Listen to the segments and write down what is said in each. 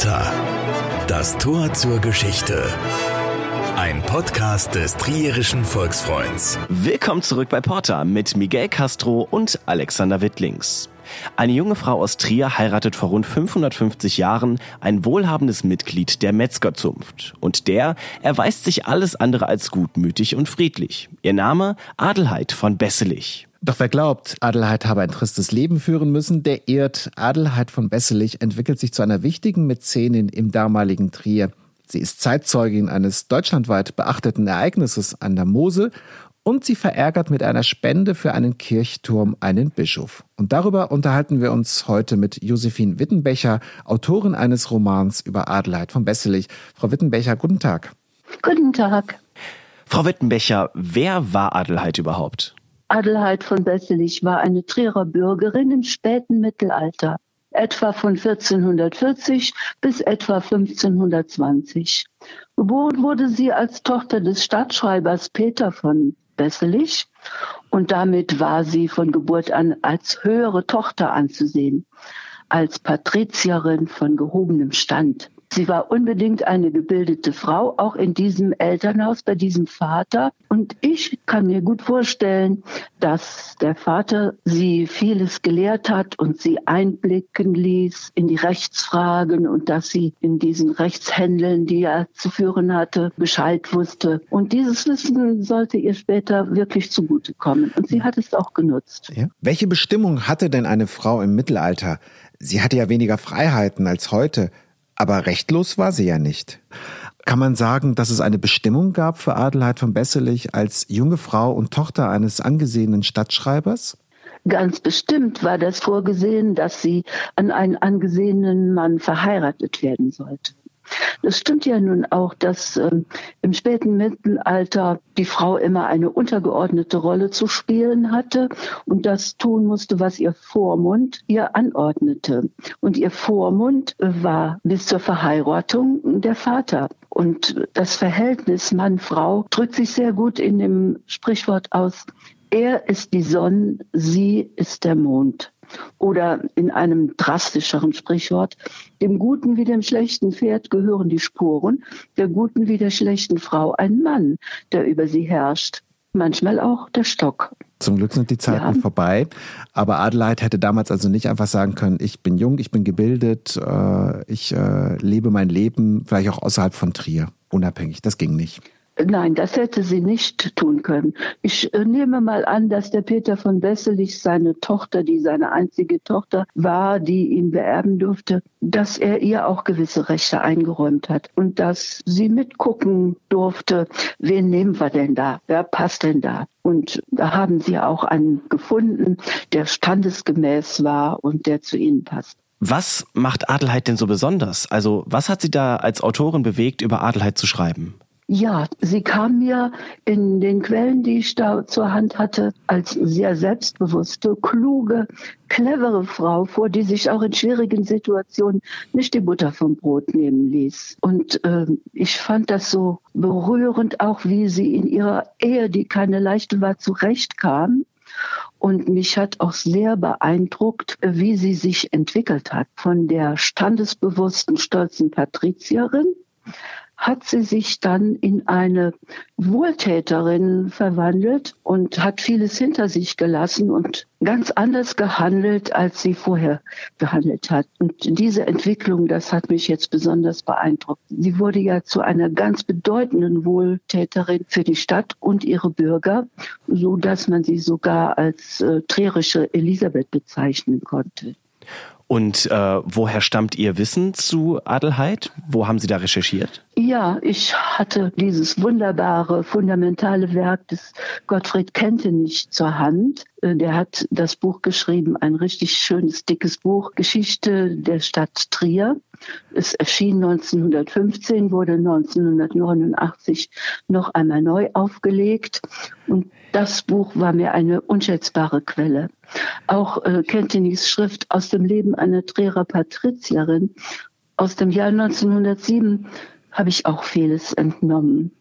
Porta. Das Tor zur Geschichte. Ein Podcast des Trierischen Volksfreunds. Willkommen zurück bei Porta mit Miguel Castro und Alexander Wittlings. Eine junge Frau aus Trier heiratet vor rund 550 Jahren ein wohlhabendes Mitglied der Metzgerzunft. Und der erweist sich alles andere als gutmütig und friedlich. Ihr Name Adelheid von Besselich. Doch wer glaubt, Adelheid habe ein tristes Leben führen müssen, der irrt. Adelheid von Besselich entwickelt sich zu einer wichtigen Mäzenin im damaligen Trier. Sie ist Zeitzeugin eines deutschlandweit beachteten Ereignisses an der Mosel und sie verärgert mit einer Spende für einen Kirchturm einen Bischof. Und darüber unterhalten wir uns heute mit Josephine Wittenbecher, Autorin eines Romans über Adelheid von Besselich. Frau Wittenbecher, guten Tag. Guten Tag. Frau Wittenbecher, wer war Adelheid überhaupt? Adelheid von Besselich war eine Trierer Bürgerin im späten Mittelalter, etwa von 1440 bis etwa 1520. Geboren wurde sie als Tochter des Stadtschreibers Peter von Besselich und damit war sie von Geburt an als höhere Tochter anzusehen, als Patrizierin von gehobenem Stand. Sie war unbedingt eine gebildete Frau, auch in diesem Elternhaus bei diesem Vater. Und ich kann mir gut vorstellen, dass der Vater sie vieles gelehrt hat und sie einblicken ließ in die Rechtsfragen und dass sie in diesen Rechtshändeln, die er zu führen hatte, Bescheid wusste. Und dieses Wissen sollte ihr später wirklich zugutekommen. Und sie hat es auch genutzt. Ja. Welche Bestimmung hatte denn eine Frau im Mittelalter? Sie hatte ja weniger Freiheiten als heute. Aber rechtlos war sie ja nicht. Kann man sagen, dass es eine Bestimmung gab für Adelheid von Besselich als junge Frau und Tochter eines angesehenen Stadtschreibers? Ganz bestimmt war das vorgesehen, dass sie an einen angesehenen Mann verheiratet werden sollte. Das stimmt ja nun auch, dass ähm, im späten Mittelalter die Frau immer eine untergeordnete Rolle zu spielen hatte und das tun musste, was ihr Vormund ihr anordnete. Und ihr Vormund war bis zur Verheiratung der Vater. Und das Verhältnis Mann-Frau drückt sich sehr gut in dem Sprichwort aus, er ist die Sonne, sie ist der Mond. Oder in einem drastischeren Sprichwort, dem guten wie dem schlechten Pferd gehören die Spuren, der guten wie der schlechten Frau ein Mann, der über sie herrscht. Manchmal auch der Stock. Zum Glück sind die Zeiten ja. vorbei. Aber Adelheid hätte damals also nicht einfach sagen können, ich bin jung, ich bin gebildet, äh, ich äh, lebe mein Leben, vielleicht auch außerhalb von Trier, unabhängig. Das ging nicht. Nein, das hätte sie nicht tun können. Ich äh, nehme mal an, dass der Peter von Besselich seine Tochter, die seine einzige Tochter war, die ihn beerben durfte, dass er ihr auch gewisse Rechte eingeräumt hat und dass sie mitgucken durfte, wen nehmen wir denn da, wer passt denn da. Und da haben sie auch einen gefunden, der standesgemäß war und der zu ihnen passt. Was macht Adelheid denn so besonders? Also was hat sie da als Autorin bewegt, über Adelheid zu schreiben? Ja, sie kam mir in den Quellen, die ich da zur Hand hatte, als sehr selbstbewusste, kluge, clevere Frau vor, die sich auch in schwierigen Situationen nicht die Butter vom Brot nehmen ließ. Und äh, ich fand das so berührend, auch wie sie in ihrer Ehe, die keine leichte war, zurechtkam. Und mich hat auch sehr beeindruckt, wie sie sich entwickelt hat. Von der standesbewussten, stolzen Patrizierin hat sie sich dann in eine Wohltäterin verwandelt und hat vieles hinter sich gelassen und ganz anders gehandelt, als sie vorher gehandelt hat. Und diese Entwicklung, das hat mich jetzt besonders beeindruckt. Sie wurde ja zu einer ganz bedeutenden Wohltäterin für die Stadt und ihre Bürger, so dass man sie sogar als äh, trierische Elisabeth bezeichnen konnte. Und äh, woher stammt Ihr Wissen zu Adelheid? Wo haben Sie da recherchiert? Ja, ich hatte dieses wunderbare, fundamentale Werk des Gottfried Kentenich zur Hand. Äh, der hat das Buch geschrieben, ein richtig schönes, dickes Buch, Geschichte der Stadt Trier. Es erschien 1915, wurde 1989 noch einmal neu aufgelegt. Und das Buch war mir eine unschätzbare Quelle. Auch äh, Kentinis Schrift aus dem Leben einer Trierer Patrizierin aus dem Jahr 1907 habe ich auch vieles entnommen.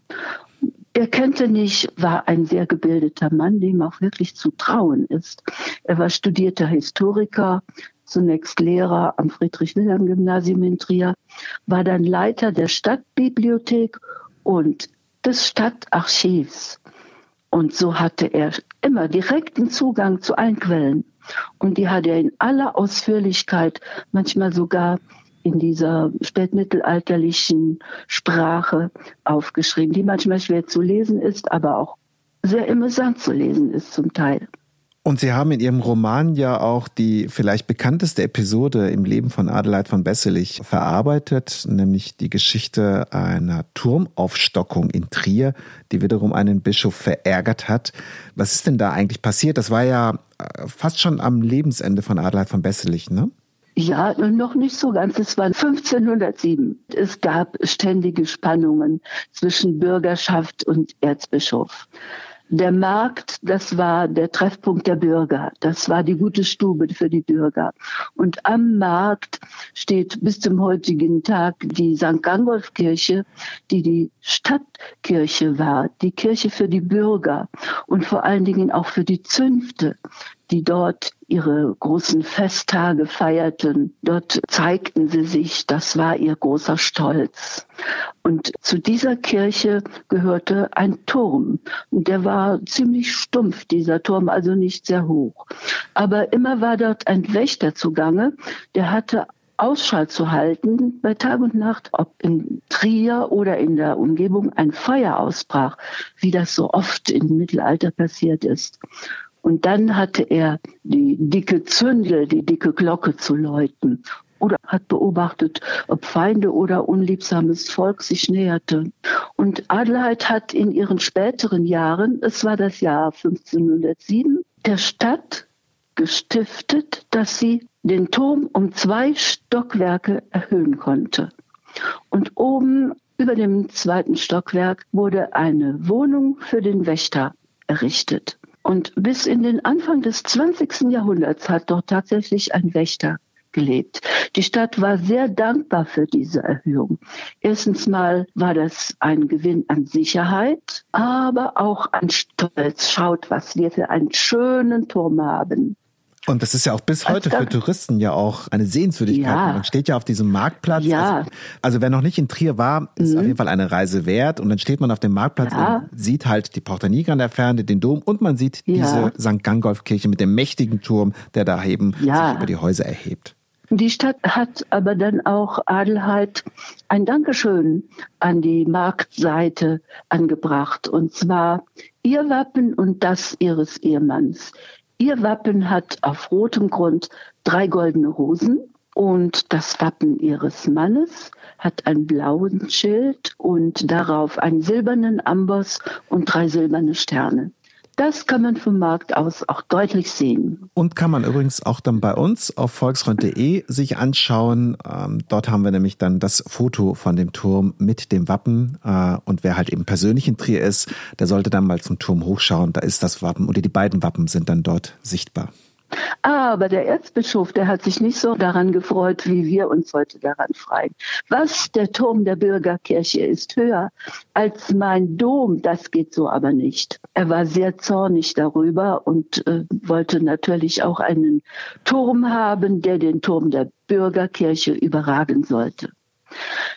Er Kentenich war ein sehr gebildeter Mann, dem auch wirklich zu trauen ist. Er war studierter Historiker, zunächst Lehrer am Friedrich-Wilhelm-Gymnasium in Trier, war dann Leiter der Stadtbibliothek und des Stadtarchivs. Und so hatte er immer direkten Zugang zu allen Quellen. Und die hat er in aller Ausführlichkeit, manchmal sogar in dieser spätmittelalterlichen Sprache aufgeschrieben, die manchmal schwer zu lesen ist, aber auch sehr amüsant zu lesen ist zum Teil. Und Sie haben in Ihrem Roman ja auch die vielleicht bekannteste Episode im Leben von Adelheid von Besselich verarbeitet, nämlich die Geschichte einer Turmaufstockung in Trier, die wiederum einen Bischof verärgert hat. Was ist denn da eigentlich passiert? Das war ja äh, fast schon am Lebensende von Adelheid von Besselich, ne? Ja, noch nicht so ganz. Es war 1507. Es gab ständige Spannungen zwischen Bürgerschaft und Erzbischof. Der Markt, das war der Treffpunkt der Bürger. Das war die gute Stube für die Bürger. Und am Markt steht bis zum heutigen Tag die St. Gangolf-Kirche, die die Stadtkirche war, die Kirche für die Bürger und vor allen Dingen auch für die Zünfte die dort ihre großen Festtage feierten. Dort zeigten sie sich, das war ihr großer Stolz. Und zu dieser Kirche gehörte ein Turm. Und der war ziemlich stumpf, dieser Turm, also nicht sehr hoch. Aber immer war dort ein Wächter zugange, der hatte Ausschau zu halten bei Tag und Nacht, ob in Trier oder in der Umgebung ein Feuer ausbrach, wie das so oft im Mittelalter passiert ist. Und dann hatte er die dicke Zündel, die dicke Glocke zu läuten oder hat beobachtet, ob Feinde oder unliebsames Volk sich näherte. Und Adelheid hat in ihren späteren Jahren, es war das Jahr 1507, der Stadt gestiftet, dass sie den Turm um zwei Stockwerke erhöhen konnte. Und oben über dem zweiten Stockwerk wurde eine Wohnung für den Wächter errichtet. Und bis in den Anfang des 20. Jahrhunderts hat dort tatsächlich ein Wächter gelebt. Die Stadt war sehr dankbar für diese Erhöhung. Erstens mal war das ein Gewinn an Sicherheit, aber auch an Stolz. Schaut, was wir für einen schönen Turm haben. Und das ist ja auch bis heute für Touristen ja auch eine Sehenswürdigkeit. Ja. Man steht ja auf diesem Marktplatz. Ja. Also, also, wer noch nicht in Trier war, ist mhm. auf jeden Fall eine Reise wert. Und dann steht man auf dem Marktplatz ja. und sieht halt die Porta Nigra in der Ferne, den Dom und man sieht diese St. Gangolf-Kirche mit dem mächtigen Turm, der da eben sich über die Häuser erhebt. Die Stadt hat aber dann auch Adelheid ein Dankeschön an die Marktseite angebracht. Und zwar ihr Wappen und das ihres Ehemanns. Ihr Wappen hat auf rotem Grund drei goldene Rosen und das Wappen ihres Mannes hat einen blauen Schild und darauf einen silbernen Amboss und drei silberne Sterne. Das kann man vom Markt aus auch deutlich sehen. Und kann man übrigens auch dann bei uns auf volksfreund.de sich anschauen. Ähm, dort haben wir nämlich dann das Foto von dem Turm mit dem Wappen. Äh, und wer halt eben persönlich in Trier ist, der sollte dann mal zum Turm hochschauen. Da ist das Wappen oder die beiden Wappen sind dann dort sichtbar. Aber der Erzbischof, der hat sich nicht so daran gefreut, wie wir uns heute daran freuen. Was der Turm der Bürgerkirche ist höher als mein Dom, das geht so aber nicht. Er war sehr zornig darüber und äh, wollte natürlich auch einen Turm haben, der den Turm der Bürgerkirche überragen sollte.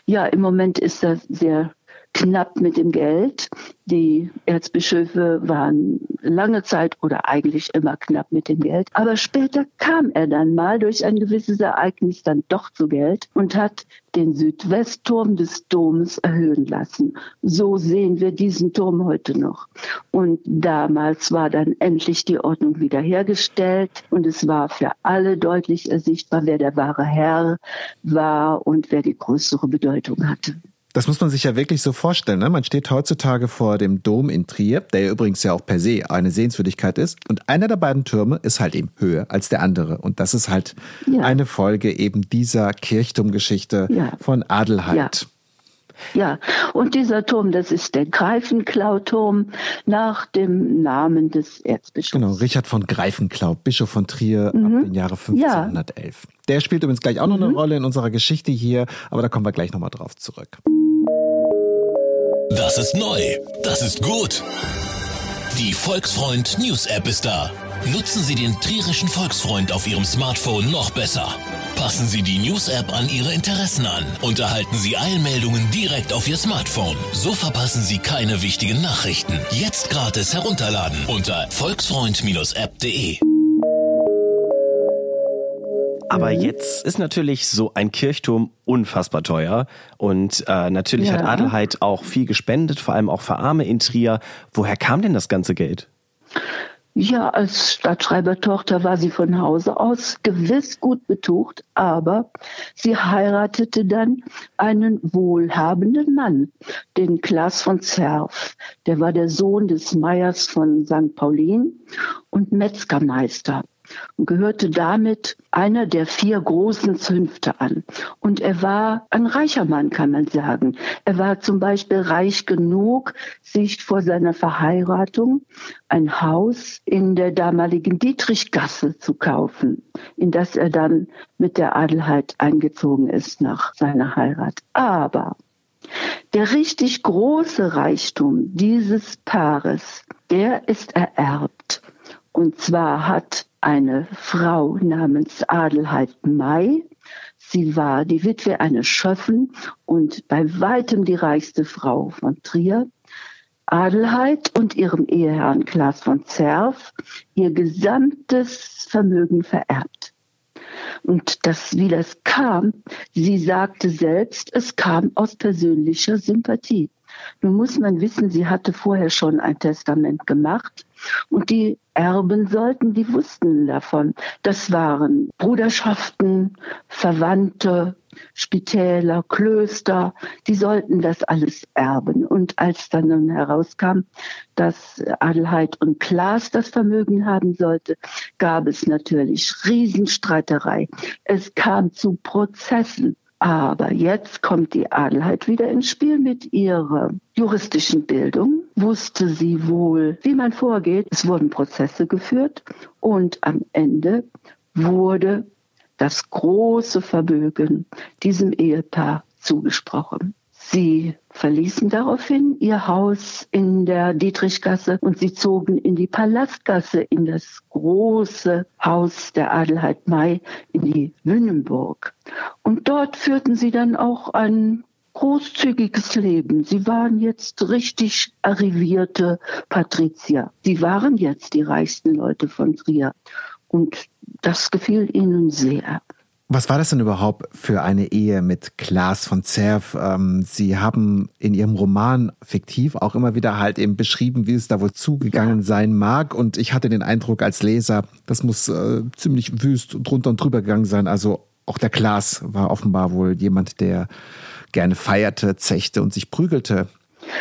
Ja, im Moment ist das sehr knapp mit dem Geld. Die Erzbischöfe waren lange Zeit oder eigentlich immer knapp mit dem Geld. Aber später kam er dann mal durch ein gewisses Ereignis dann doch zu Geld und hat den Südwestturm des Doms erhöhen lassen. So sehen wir diesen Turm heute noch. Und damals war dann endlich die Ordnung wiederhergestellt und es war für alle deutlich ersichtbar, wer der wahre Herr war und wer die größere Bedeutung hatte. Das muss man sich ja wirklich so vorstellen. Ne? Man steht heutzutage vor dem Dom in Trier, der ja übrigens ja auch per se eine Sehenswürdigkeit ist. Und einer der beiden Türme ist halt eben höher als der andere. Und das ist halt ja. eine Folge eben dieser Kirchturmgeschichte ja. von Adelheid. Ja. Ja, und dieser Turm, das ist der Greifenklau-Turm nach dem Namen des Erzbischofs. Genau, Richard von Greifenklau, Bischof von Trier mhm. ab dem Jahre 1511. Ja. Der spielt übrigens gleich auch noch eine mhm. Rolle in unserer Geschichte hier, aber da kommen wir gleich nochmal drauf zurück. Das ist neu. Das ist gut. Die Volksfreund News App ist da. Nutzen Sie den Trierischen Volksfreund auf Ihrem Smartphone noch besser. Passen Sie die News-App an Ihre Interessen an und erhalten Sie Eilmeldungen direkt auf Ihr Smartphone. So verpassen Sie keine wichtigen Nachrichten. Jetzt gratis herunterladen unter volksfreund-app.de. Aber jetzt ist natürlich so ein Kirchturm unfassbar teuer. Und äh, natürlich Ja. hat Adelheid auch viel gespendet, vor allem auch für Arme in Trier. Woher kam denn das ganze Geld? Ja, als Stadtschreibertochter war sie von Hause aus gewiss gut betucht, aber sie heiratete dann einen wohlhabenden Mann, den Klaas von Zerf. Der war der Sohn des Meiers von St. Paulin und Metzgermeister und gehörte damit einer der vier großen Zünfte an. Und er war ein reicher Mann, kann man sagen. Er war zum Beispiel reich genug, sich vor seiner Verheiratung ein Haus in der damaligen Dietrichgasse zu kaufen, in das er dann mit der Adelheid eingezogen ist nach seiner Heirat. Aber der richtig große Reichtum dieses Paares, der ist ererbt. Und zwar hat eine Frau namens Adelheid May, sie war die Witwe eines Schöffen und bei weitem die reichste Frau von Trier, Adelheid und ihrem Eheherrn Klaas von Zerf ihr gesamtes Vermögen vererbt. Und das, wie das kam, sie sagte selbst, es kam aus persönlicher Sympathie. Nun muss man wissen, sie hatte vorher schon ein Testament gemacht und die Erben sollten, die wussten davon. Das waren Bruderschaften, Verwandte, Spitäler, Klöster, die sollten das alles erben. Und als dann nun herauskam, dass Adelheid und Klaas das Vermögen haben sollte, gab es natürlich Riesenstreiterei. Es kam zu Prozessen. Aber jetzt kommt die Adelheid wieder ins Spiel mit ihrer juristischen Bildung. Wusste sie wohl, wie man vorgeht. Es wurden Prozesse geführt und am Ende wurde das große Vermögen diesem Ehepaar zugesprochen. Sie verließen daraufhin ihr Haus in der Dietrichgasse und sie zogen in die Palastgasse, in das große Haus der Adelheid May, in die Wünnenburg. Und dort führten sie dann auch ein großzügiges Leben. Sie waren jetzt richtig arrivierte Patrizier. Sie waren jetzt die reichsten Leute von Trier. Und das gefiel ihnen sehr. Was war das denn überhaupt für eine Ehe mit Klaas von Zerf? Ähm, Sie haben in Ihrem Roman fiktiv auch immer wieder halt eben beschrieben, wie es da wohl zugegangen sein mag. Und ich hatte den Eindruck als Leser, das muss äh, ziemlich wüst drunter und drüber gegangen sein. Also auch der Klaas war offenbar wohl jemand, der gerne feierte, zechte und sich prügelte.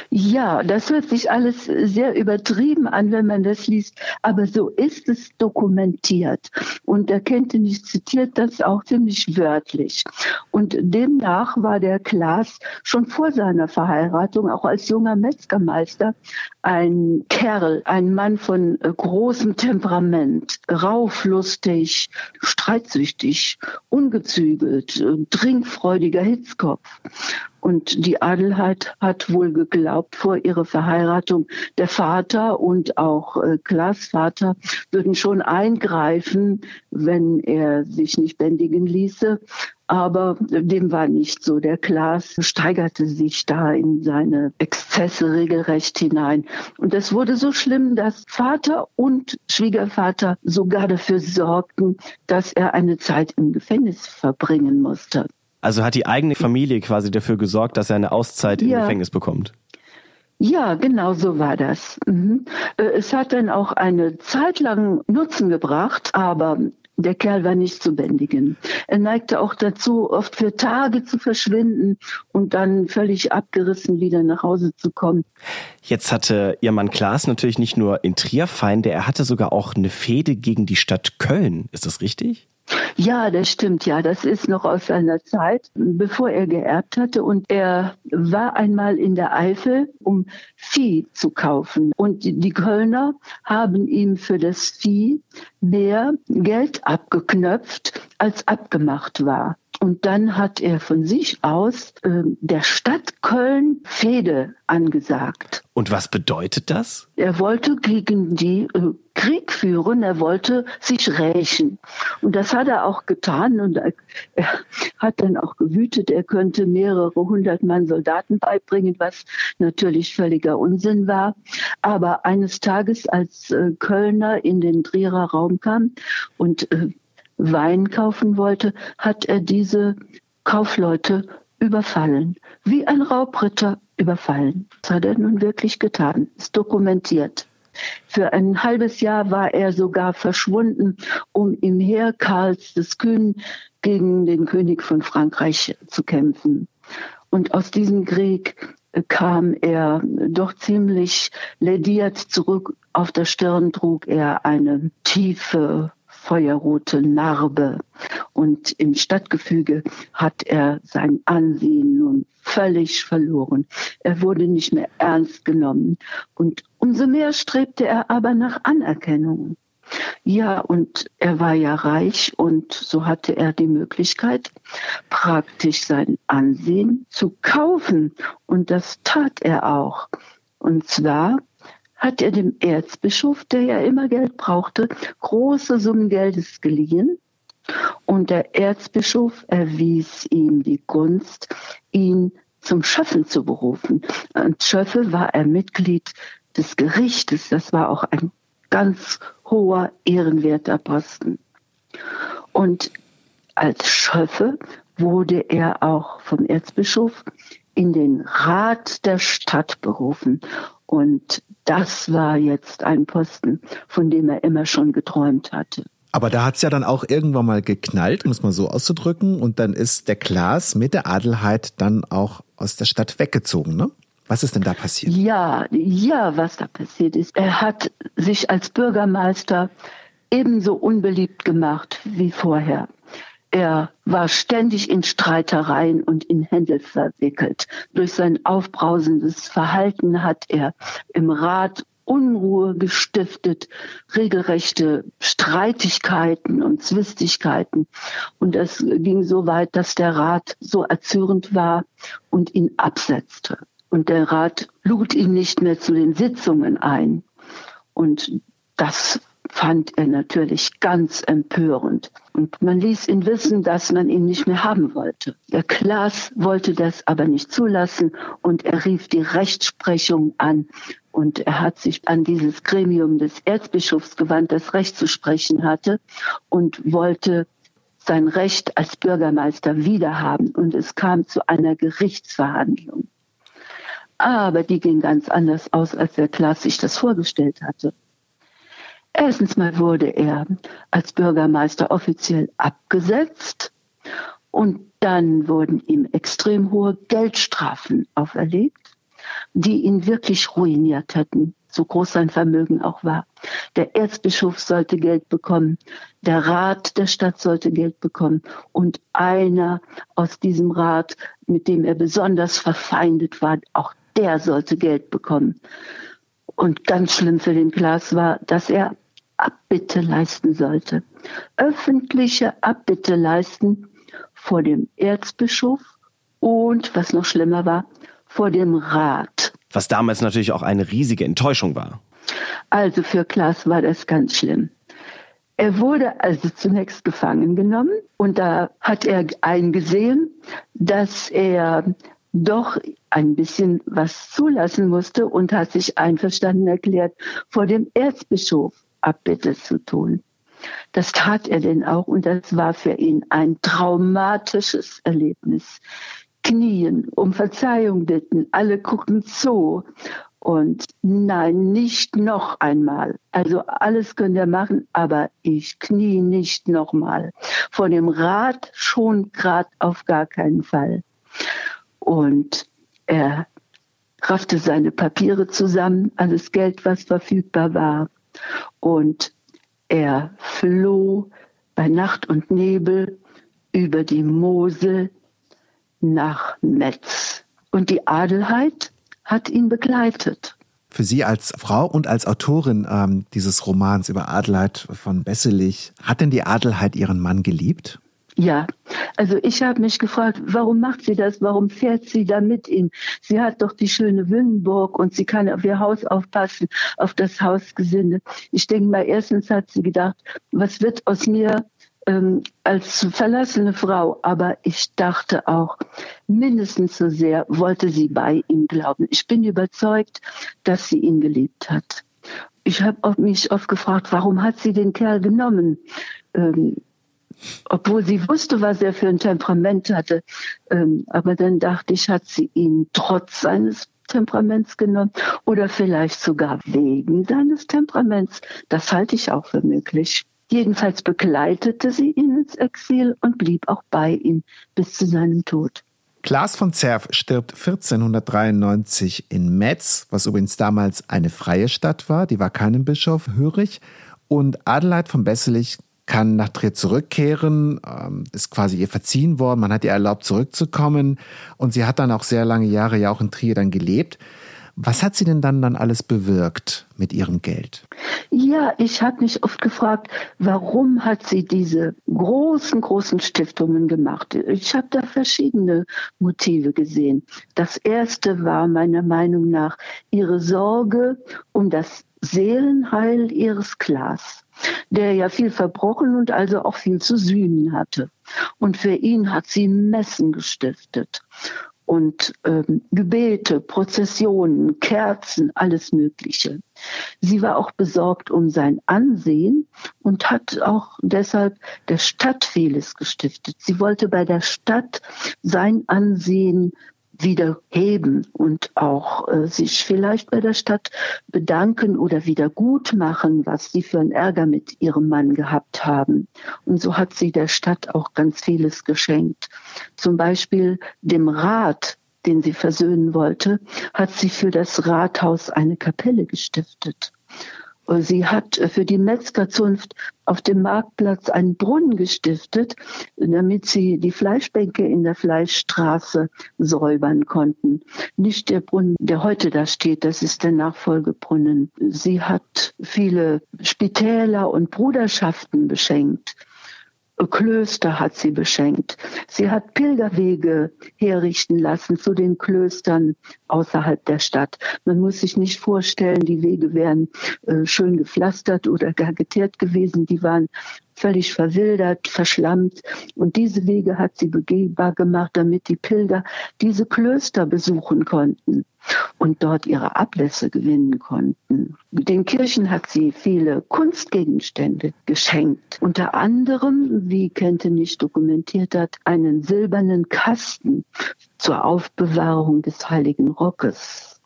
Ja, das hört sich alles sehr übertrieben an, wenn man das liest, aber so ist es dokumentiert. Und der Kentenich zitiert das auch ziemlich wörtlich. Und demnach war der Klaas schon vor seiner Verheiratung, auch als junger Metzgermeister, ein Kerl, ein Mann von äh, großem Temperament, rauflustig, streitsüchtig, ungezügelt, äh, trinkfreudiger Hitzkopf. Und die Adelheid hat wohl geglaubt, vor ihrer Verheiratung, der Vater und auch äh, Klaas Vater würden schon eingreifen, wenn er sich nicht bändigen ließe. Aber dem war nicht so. Der Klaas steigerte sich da in seine Exzesse regelrecht hinein. Und das wurde so schlimm, dass Vater und Schwiegervater sogar dafür sorgten, dass er eine Zeit im Gefängnis verbringen musste. Also hat die eigene Familie quasi dafür gesorgt, dass er eine Auszeit im Ja. Gefängnis bekommt. Ja, genau so war das. Mhm. Äh, Es hat dann auch eine Zeit lang Nutzen gebracht, aber der Kerl war nicht zu bändigen. Er neigte auch dazu, oft für Tage zu verschwinden und dann völlig abgerissen wieder nach Hause zu kommen. Jetzt hatte ihr Mann Klaas natürlich nicht nur in Trier Feinde, er hatte sogar auch eine Fehde gegen die Stadt Köln. Ist das richtig? Ja, das stimmt, ja. Das ist noch aus seiner Zeit, bevor er geerbt hatte. Und er war einmal in der Eifel, um Vieh zu kaufen. Und die Kölner haben ihm für das Vieh mehr Geld abgeknöpft, als abgemacht war. Und dann hat er von sich aus äh, der Stadt Köln Fehde angesagt. Und was bedeutet das? Er wollte gegen die äh, Krieg führen, er wollte sich rächen. Und das hat er auch getan und er, er, hat dann auch gewütet, er könnte mehrere hundert Mann Soldaten beibringen, was natürlich völliger Unsinn war. Aber eines Tages, als äh, Kölner in den Trierer Raum kam und äh, Wein kaufen wollte, hat er diese Kaufleute überfallen, wie ein Raubritter überfallen. Das hat er nun wirklich getan, ist dokumentiert. Für ein halbes Jahr war er sogar verschwunden, um im Heer Karls des Kühnen gegen den König von Frankreich zu kämpfen. Und aus diesem Krieg kam er doch ziemlich lediert zurück. Auf der Stirn trug er eine tiefe feuerrote Narbe. Und im Stadtgefüge hat er sein Ansehen nun völlig verloren. Er wurde nicht mehr ernst genommen. Und umso mehr strebte er aber nach Anerkennung. Ja, und er war ja reich und so hatte er die Möglichkeit, praktisch sein Ansehen zu kaufen. Und das tat er auch. Und zwar hat er dem Erzbischof, der ja immer Geld brauchte, große Summen Geldes geliehen. Und der Erzbischof erwies ihm die Gunst, ihn zum Schöffen zu berufen. Und Schöffe war er Mitglied des Gerichtes. Das war auch ein ganz hoher, ehrenwerter Posten. Und als Schöffe wurde er auch vom Erzbischof in den Rat der Stadt berufen. Und das war jetzt ein Posten, von dem er immer schon geträumt hatte. Aber da hat es ja dann auch irgendwann mal geknallt, um es mal so auszudrücken. Und dann ist der Klaas mit der Adelheid dann auch aus der Stadt weggezogen, ne? Was ist denn da passiert? Ja, ja, was da passiert ist. Er hat sich als Bürgermeister ebenso unbeliebt gemacht wie vorher. Er war ständig in Streitereien und in Händel verwickelt. Durch sein aufbrausendes Verhalten hat er im Rat Unruhe gestiftet, regelrechte Streitigkeiten und Zwistigkeiten. Und das ging so weit, dass der Rat so erzürnt war und ihn absetzte. Und der Rat lud ihn nicht mehr zu den Sitzungen ein. Und das fand er natürlich ganz empörend. Und man ließ ihn wissen, dass man ihn nicht mehr haben wollte. Der Klaas wollte das aber nicht zulassen und er rief die Rechtsprechung an. Und er hat sich an dieses Gremium des Erzbischofs gewandt, das Recht zu sprechen hatte und wollte sein Recht als Bürgermeister wiederhaben. Und es kam zu einer Gerichtsverhandlung. Aber die ging ganz anders aus, als der Klaas sich das vorgestellt hatte. Erstens mal wurde er als Bürgermeister offiziell abgesetzt und dann wurden ihm extrem hohe Geldstrafen auferlegt, die ihn wirklich ruiniert hatten, so groß sein Vermögen auch war. Der Erzbischof sollte Geld bekommen, der Rat der Stadt sollte Geld bekommen und einer aus diesem Rat, mit dem er besonders verfeindet war, auch der sollte Geld bekommen. Und ganz schlimm für den Klaas war, dass er Abbitte leisten sollte. Öffentliche Abbitte leisten vor dem Erzbischof und, was noch schlimmer war, vor dem Rat. Was damals natürlich auch eine riesige Enttäuschung war. Also für Klaas war das ganz schlimm. Er wurde also zunächst gefangen genommen und da hat er eingesehen, dass er doch ein bisschen was zulassen musste und hat sich einverstanden erklärt, vor dem Erzbischof Abbitte zu tun. Das tat er denn auch und das war für ihn ein traumatisches Erlebnis. Knien, um Verzeihung bitten, alle gucken zu. Und nein, nicht noch einmal. Also alles könnt ihr machen, aber ich knie nicht nochmal. Vor dem Rat schon grad auf gar keinen Fall. Und er raffte seine Papiere zusammen, alles Geld, was verfügbar war und er floh bei Nacht und Nebel über die Mosel nach Metz. Und die Adelheid hat ihn begleitet. Für Sie als Frau und als Autorin ähm, dieses Romans über Adelheid von Besselich, hat denn die Adelheid ihren Mann geliebt? Ja, Also ich habe mich gefragt, warum macht sie das? Warum fährt sie da mit ihm? Sie hat doch die schöne Wünnenburg und sie kann auf ihr Haus aufpassen, auf das Hausgesinde. Ich denke mal, erstens hat sie gedacht, was wird aus mir ähm, als verlassene Frau? Aber ich dachte auch, mindestens so sehr wollte sie bei ihm glauben. Ich bin überzeugt, dass sie ihn geliebt hat. Ich habe mich oft gefragt, warum hat sie den Kerl genommen? Ähm, obwohl sie wusste, was er für ein Temperament hatte. Ähm, aber dann dachte ich, hat sie ihn trotz seines Temperaments genommen oder vielleicht sogar wegen seines Temperaments. Das halte ich auch für möglich. Jedenfalls begleitete sie ihn ins Exil und blieb auch bei ihm bis zu seinem Tod. Klaas von Zerf stirbt 1493 in Metz, was übrigens damals eine freie Stadt war, die war keinem Bischof hörig. Und Adelheid von Besselich kann nach Trier zurückkehren, ähm, ist quasi ihr verziehen worden, man hat ihr erlaubt zurückzukommen und sie hat dann auch sehr lange Jahre ja auch in Trier dann gelebt. Was hat sie denn dann dann alles bewirkt mit ihrem Geld? Ja, ich habe mich oft gefragt, warum hat sie diese großen, großen Stiftungen gemacht? Ich habe da verschiedene Motive gesehen. Das erste war meiner Meinung nach ihre Sorge um das Seelenheil ihres Klaas der ja viel verbrochen und also auch viel zu sühnen hatte. Und für ihn hat sie Messen gestiftet und ähm, Gebete, Prozessionen, Kerzen, alles Mögliche. Sie war auch besorgt um sein Ansehen und hat auch deshalb der Stadt vieles gestiftet. Sie wollte bei der Stadt sein Ansehen wieder heben und auch äh, sich vielleicht bei der Stadt bedanken oder wieder gut machen, was sie für einen Ärger mit ihrem Mann gehabt haben. Und so hat sie der Stadt auch ganz vieles geschenkt. Zum Beispiel dem Rat, den sie versöhnen wollte, hat sie für das Rathaus eine Kapelle gestiftet. Sie hat für die Metzgerzunft auf dem Marktplatz einen Brunnen gestiftet, damit sie die Fleischbänke in der Fleischstraße säubern konnten. Nicht der Brunnen, der heute da steht, das ist der Nachfolgebrunnen. Sie hat viele Spitäler und Bruderschaften beschenkt. Klöster hat sie beschenkt. Sie hat Pilgerwege herrichten lassen zu den Klöstern außerhalb der Stadt. Man muss sich nicht vorstellen, die Wege wären äh, schön gepflastert oder gar geteert gewesen. Die waren völlig verwildert, verschlammt. Und diese Wege hat sie begehbar gemacht, damit die Pilger diese Klöster besuchen konnten und dort ihre Ablässe gewinnen konnten. Den Kirchen hat sie viele Kunstgegenstände geschenkt. Unter anderem, wie Kente nicht dokumentiert hat, einen silbernen Kasten zur Aufbewahrung des heiligen Rockes.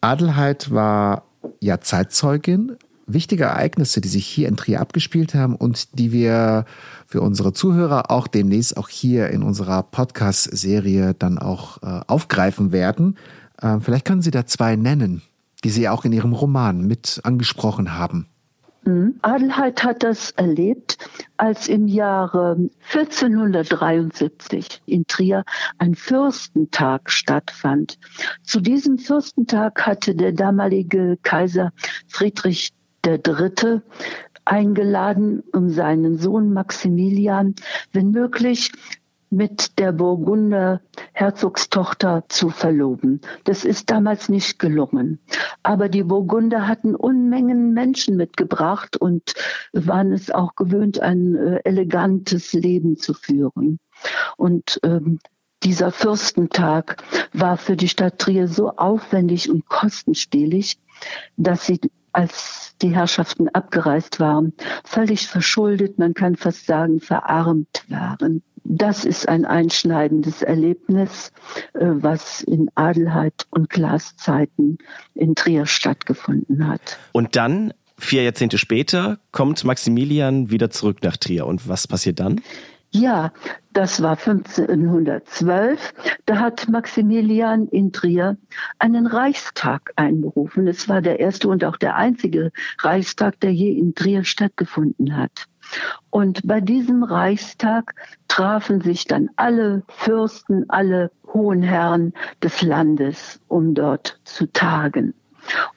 Adelheid war ja Zeitzeugin wichtige Ereignisse, die sich hier in Trier abgespielt haben und die wir für unsere Zuhörer auch demnächst auch hier in unserer Podcast-Serie dann auch äh, aufgreifen werden. Äh, vielleicht können Sie da zwei nennen, die Sie auch in Ihrem Roman mit angesprochen haben. Mhm. Adelheid hat das erlebt, als im Jahre 1473 in Trier ein Fürstentag stattfand. Zu diesem Fürstentag hatte der damalige Kaiser Friedrich der Dritte eingeladen, um seinen Sohn Maximilian, wenn möglich, mit der Burgunder Herzogstochter zu verloben. Das ist damals nicht gelungen. Aber die Burgunder hatten Unmengen Menschen mitgebracht und waren es auch gewöhnt, ein äh, elegantes Leben zu führen. Und ähm, dieser Fürstentag war für die Stadt Trier so aufwendig und kostenspielig, dass sie als die Herrschaften abgereist waren, völlig verschuldet, man kann fast sagen, verarmt waren. Das ist ein einschneidendes Erlebnis, äh, was in Adelheid und Glaszeiten in Trier stattgefunden hat. Und dann, vier Jahrzehnte später, kommt Maximilian wieder zurück nach Trier. Und was passiert dann? Ja, das war 1512. Da hat Maximilian in Trier einen Reichstag einberufen. Es war der erste und auch der einzige Reichstag, der je in Trier stattgefunden hat. Und bei diesem Reichstag trafen sich dann alle Fürsten, alle hohen Herren des Landes, um dort zu tagen.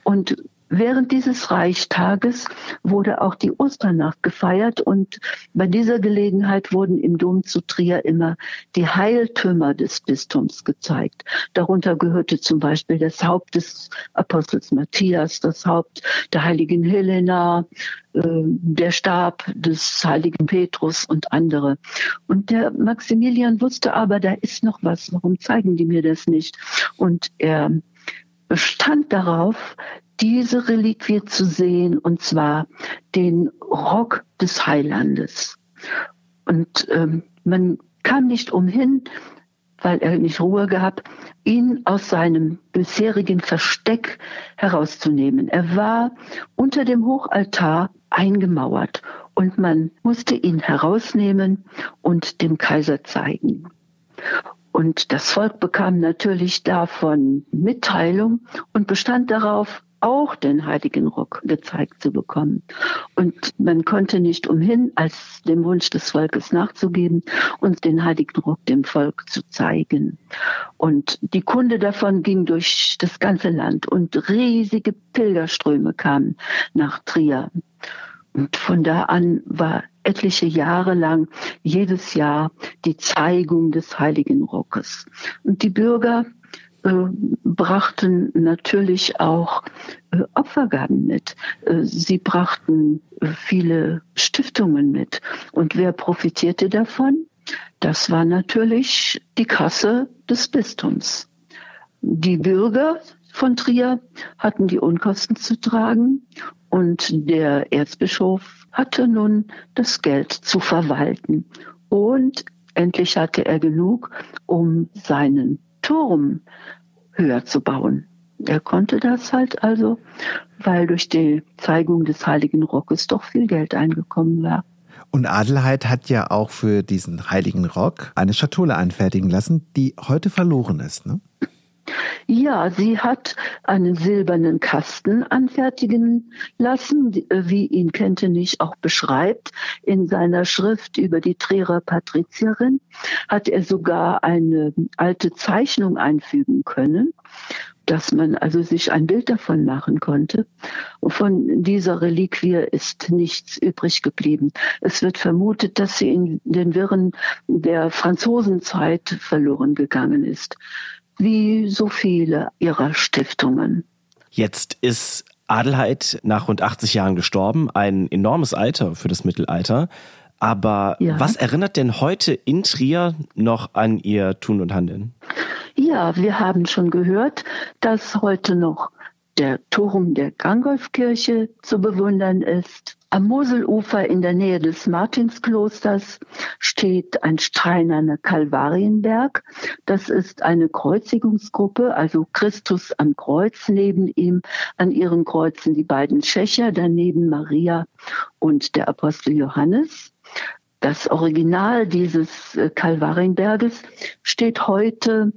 Und Während dieses Reichstages wurde auch die Osternacht gefeiert und bei dieser Gelegenheit wurden im Dom zu Trier immer die Heiltümer des Bistums gezeigt. Darunter gehörte zum Beispiel das Haupt des Apostels Matthias, das Haupt der heiligen Helena, äh, der Stab des heiligen Petrus und andere. Und der Maximilian wusste aber, da ist noch was, warum zeigen die mir das nicht? Und er bestand darauf, diese Reliquie zu sehen, und zwar den Rock des Heilandes. Und ähm, man kam nicht umhin, weil er nicht Ruhe gehabt, ihn aus seinem bisherigen Versteck herauszunehmen. Er war unter dem Hochaltar eingemauert und man musste ihn herausnehmen und dem Kaiser zeigen. Und das Volk bekam natürlich davon Mitteilung und bestand darauf, auch den heiligen Rock gezeigt zu bekommen. Und man konnte nicht umhin, als dem Wunsch des Volkes nachzugeben und den heiligen Rock dem Volk zu zeigen. Und die Kunde davon ging durch das ganze Land und riesige Pilgerströme kamen nach Trier. Und von da an war etliche Jahre lang jedes Jahr die Zeigung des heiligen Rockes. Und die Bürger brachten natürlich auch äh, Opfergaben mit. Äh, sie brachten viele Stiftungen mit. Und wer profitierte davon? Das war natürlich die Kasse des Bistums. Die Bürger von Trier hatten die Unkosten zu tragen und der Erzbischof hatte nun das Geld zu verwalten. Und endlich hatte er genug, um seinen Turm höher zu bauen. Er konnte das halt also, weil durch die Zeigung des Heiligen Rockes doch viel Geld eingekommen war. Und Adelheid hat ja auch für diesen Heiligen Rock eine Schatulle anfertigen lassen, die heute verloren ist. Ne? Ja, sie hat einen silbernen Kasten anfertigen lassen, wie ihn Kentenich auch beschreibt. In seiner Schrift über die Trierer Patrizierin hat er sogar eine alte Zeichnung einfügen können dass man also sich ein Bild davon machen konnte. Von dieser Reliquie ist nichts übrig geblieben. Es wird vermutet, dass sie in den Wirren der Franzosenzeit verloren gegangen ist wie so viele ihrer Stiftungen. Jetzt ist Adelheid nach rund 80 Jahren gestorben, ein enormes Alter für das Mittelalter. Aber ja. was erinnert denn heute in Trier noch an ihr Tun und Handeln? Ja, wir haben schon gehört, dass heute noch der Turm der Gangolfkirche zu bewundern ist. Am Moselufer in der Nähe des Martinsklosters steht ein steinerner Kalvarienberg. Das ist eine Kreuzigungsgruppe, also Christus am Kreuz, neben ihm an ihren Kreuzen die beiden Schächer, daneben Maria und der Apostel Johannes. Das Original dieses äh, Kalvarienberges steht heute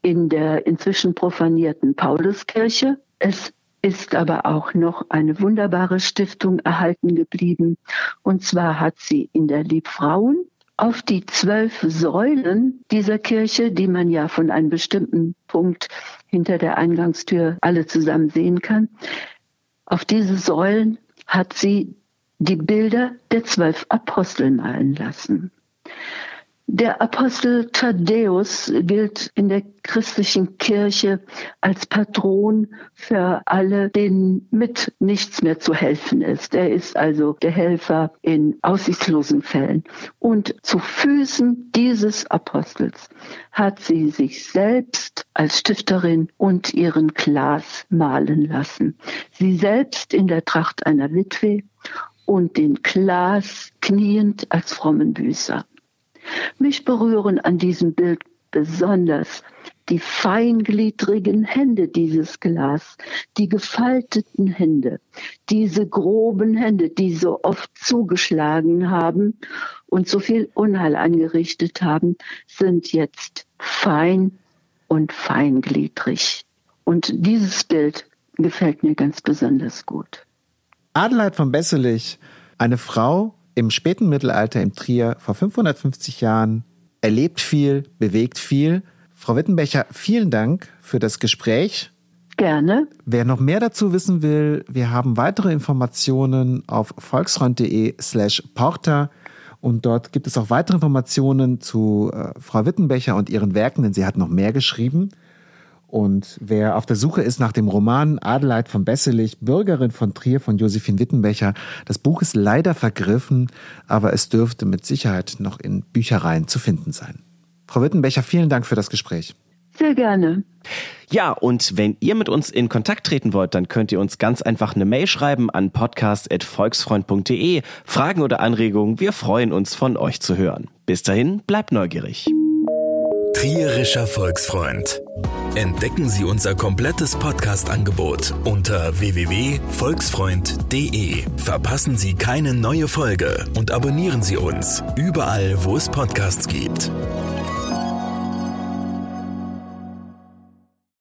in der inzwischen profanierten Pauluskirche. Es ist aber auch noch eine wunderbare Stiftung erhalten geblieben. Und zwar hat sie in der Liebfrauen auf die zwölf Säulen dieser Kirche, die man ja von einem bestimmten Punkt hinter der Eingangstür alle zusammen sehen kann, auf diese Säulen hat sie die Bilder der zwölf Apostel malen lassen. Der Apostel Thaddäus gilt in der christlichen Kirche als Patron für alle, denen mit nichts mehr zu helfen ist. Er ist also der Helfer in aussichtslosen Fällen. Und zu Füßen dieses Apostels hat sie sich selbst als Stifterin und ihren Glas malen lassen. Sie selbst in der Tracht einer Witwe und den Glas kniend als frommen Büßer. Mich berühren an diesem Bild besonders die feingliedrigen Hände dieses Glas, die gefalteten Hände, diese groben Hände, die so oft zugeschlagen haben und so viel Unheil angerichtet haben, sind jetzt fein und feingliedrig. Und dieses Bild gefällt mir ganz besonders gut. Adelheid von Besselich, eine Frau, im späten Mittelalter im Trier vor 550 Jahren, erlebt viel, bewegt viel. Frau Wittenbecher, vielen Dank für das Gespräch. Gerne. Wer noch mehr dazu wissen will, wir haben weitere Informationen auf volksfreund.de slash porter und dort gibt es auch weitere Informationen zu äh, Frau Wittenbecher und ihren Werken, denn sie hat noch mehr geschrieben. Und wer auf der Suche ist nach dem Roman Adelheid von Besselich, Bürgerin von Trier von Josephine Wittenbecher, das Buch ist leider vergriffen, aber es dürfte mit Sicherheit noch in Büchereien zu finden sein. Frau Wittenbecher, vielen Dank für das Gespräch. Sehr gerne. Ja, und wenn ihr mit uns in Kontakt treten wollt, dann könnt ihr uns ganz einfach eine Mail schreiben an podcast.volksfreund.de. Fragen oder Anregungen, wir freuen uns von euch zu hören. Bis dahin, bleibt neugierig. Trierischer Volksfreund. Entdecken Sie unser komplettes Podcast-Angebot unter www.volksfreund.de. Verpassen Sie keine neue Folge und abonnieren Sie uns überall, wo es Podcasts gibt.